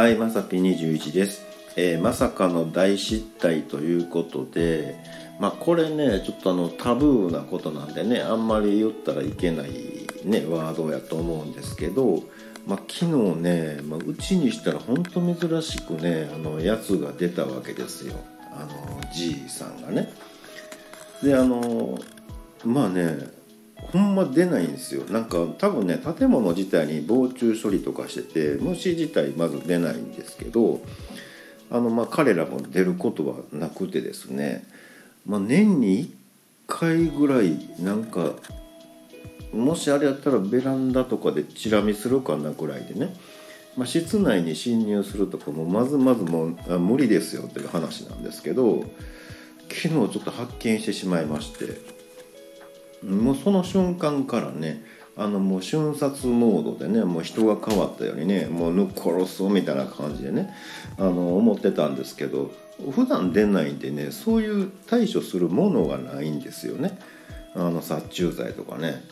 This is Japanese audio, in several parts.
はい、まさぴ21です。えーまさかの大失態ということで、まあこれね、ちょっとあのタブーなことなんでね、あんまり言ったらいけないね、ワードやと思うんですけど、まあ昨日ね、まあ、うちにしたら本当珍しくね、あの、やつが出たわけですよ。あの、じいさんがね。で、あの、まあね、ほんま出ないんですよなんか多分ね建物自体に防虫処理とかしてて虫自体まず出ないんですけどあのまあ彼らも出ることはなくてですね、まあ、年に1回ぐらいなんかもしあれやったらベランダとかでチラ見するかなぐらいでね、まあ、室内に侵入するとかもまずまずもう無理ですよっていう話なんですけど昨日ちょっと発見してしまいまして。もうその瞬間からねあのもう瞬殺モードでねもう人が変わったようにねもうぬっ殺すみたいな感じでねあの思ってたんですけど普段出ないんでねそういう対処するものがないんですよねあの殺虫剤とかね。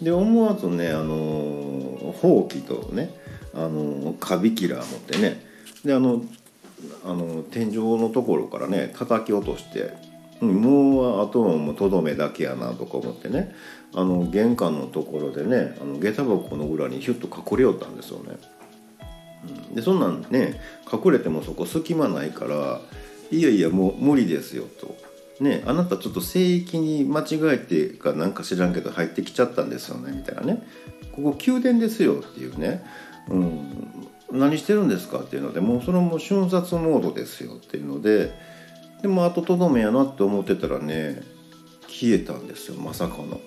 で思わずねあのほうきとねあのカビキラー持ってねであのあの天井のところからね叩き落としてもうあとはもうとどめだけやなとか思ってね。あの玄関のところでねあの下駄箱の裏にヒュッと隠れよったんですよね。うん、でそんなんね隠れてもそこ隙間ないからいやいやもう無理ですよと。ね、あなたちょっと聖域に間違えてかなんか知らんけど入ってきちゃったんですよねみたいなね。ここ宮殿ですよっていうね、うん、何してるんですかっていうのでもうそれも瞬殺モードですよっていうのででも後とどめやなって思ってたらね消えたんですよまさかの。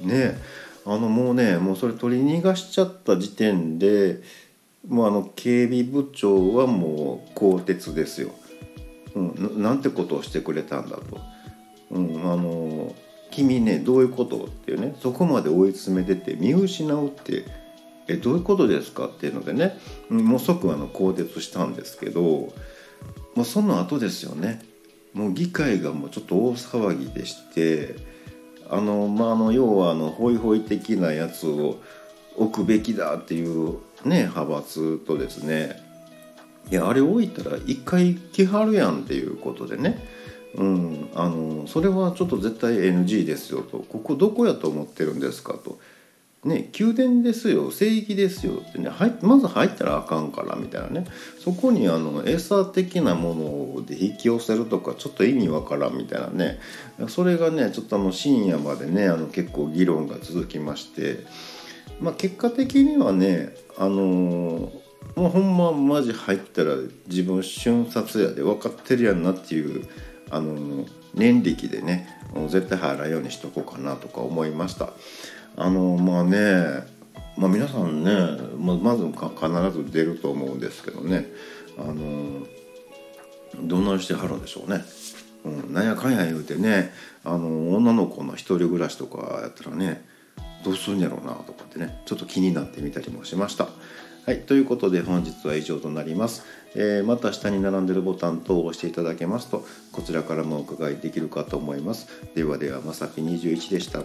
ねあのもうねもうそれ取り逃がしちゃった時点でもうあの警備部長はもう更迭ですよ。うん、なんてことをしてくれたんだと。うん、あの君ねどういうことっていうねそこまで追い詰めてて見失うってえどういうことですかっていうのでねもう即あの更迭したんですけど。まあ、その後ですよね。もう議会がもうちょっと大騒ぎでしてあのまあの要はあのホイホイ的なやつを置くべきだっていうね派閥とですね。いやあれ置いたら一回来はるやんっていうことでね。うんあのそれはちょっと絶対 NG ですよと。ここどこやと思ってるんですかと。ね、宮殿ですよ聖域ですよってねまず入ったらあかんからみたいなね。そこにあの餌的なもので引き寄せるとかちょっと意味わからんみたいなね。それがねちょっとあの深夜までねあの結構議論が続きまして、まあ、結果的にはねあのもうほんまマジ入ったら自分瞬殺やで分かってるやんなっていうあの念力でね絶対入らんようにしとこうかなとか思いました。あのまあね、まあ、皆さんねままず必ず出ると思うんですけどねあのどんなしてはるんでしょうね。うん、なんやかんや言うてねあの女の子の一人暮らしとかやったらねどうするんやろうなとかってねちょっと気になってみたりもしました。はい、ということで本日は以上となります。えー、また下に並んでるボタン等を押していただけますとこちらからもお伺いできるかと思います。ではではまさき21でした。